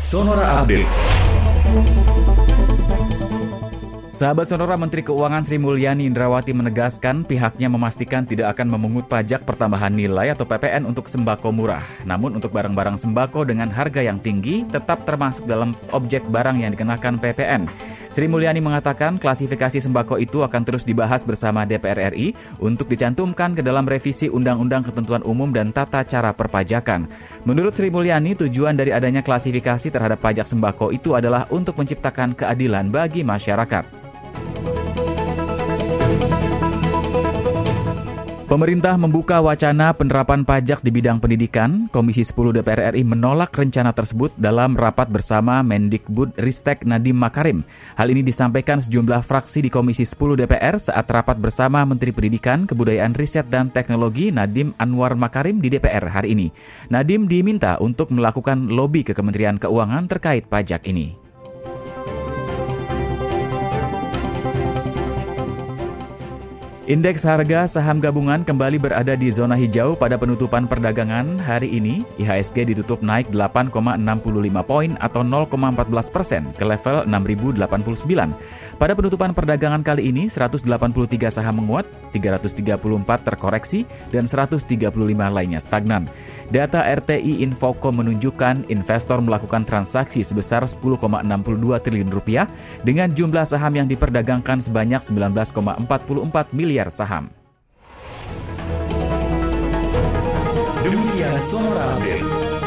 Sonora Update. Sahabat Sonora Menteri Keuangan Sri Mulyani Indrawati menegaskan pihaknya memastikan tidak akan memungut pajak pertambahan nilai atau PPN untuk sembako murah. Namun untuk barang-barang sembako dengan harga yang tinggi tetap termasuk dalam objek barang yang dikenakan PPN. Sri Mulyani mengatakan klasifikasi sembako itu akan terus dibahas bersama DPR RI untuk dicantumkan ke dalam revisi Undang-Undang Ketentuan Umum dan Tata Cara Perpajakan. Menurut Sri Mulyani, tujuan dari adanya klasifikasi terhadap pajak sembako itu adalah untuk menciptakan keadilan bagi masyarakat. Pemerintah membuka wacana penerapan pajak di bidang pendidikan. Komisi 10 DPR RI menolak rencana tersebut dalam rapat bersama Mendikbud Ristek Nadiem Makarim. Hal ini disampaikan sejumlah fraksi di Komisi 10 DPR saat rapat bersama Menteri Pendidikan, Kebudayaan Riset dan Teknologi Nadiem Anwar Makarim di DPR hari ini. Nadiem diminta untuk melakukan lobby ke Kementerian Keuangan terkait pajak ini. Indeks harga saham gabungan kembali berada di zona hijau pada penutupan perdagangan hari ini. IHSG ditutup naik 8,65 poin atau 0,14 persen ke level 6.089. Pada penutupan perdagangan kali ini, 183 saham menguat, 334 terkoreksi, dan 135 lainnya stagnan. Data RTI Infocom menunjukkan investor melakukan transaksi sebesar 10,62 triliun rupiah dengan jumlah saham yang diperdagangkan sebanyak 19,44 miliar miliar saham. Demikian Sonora Update.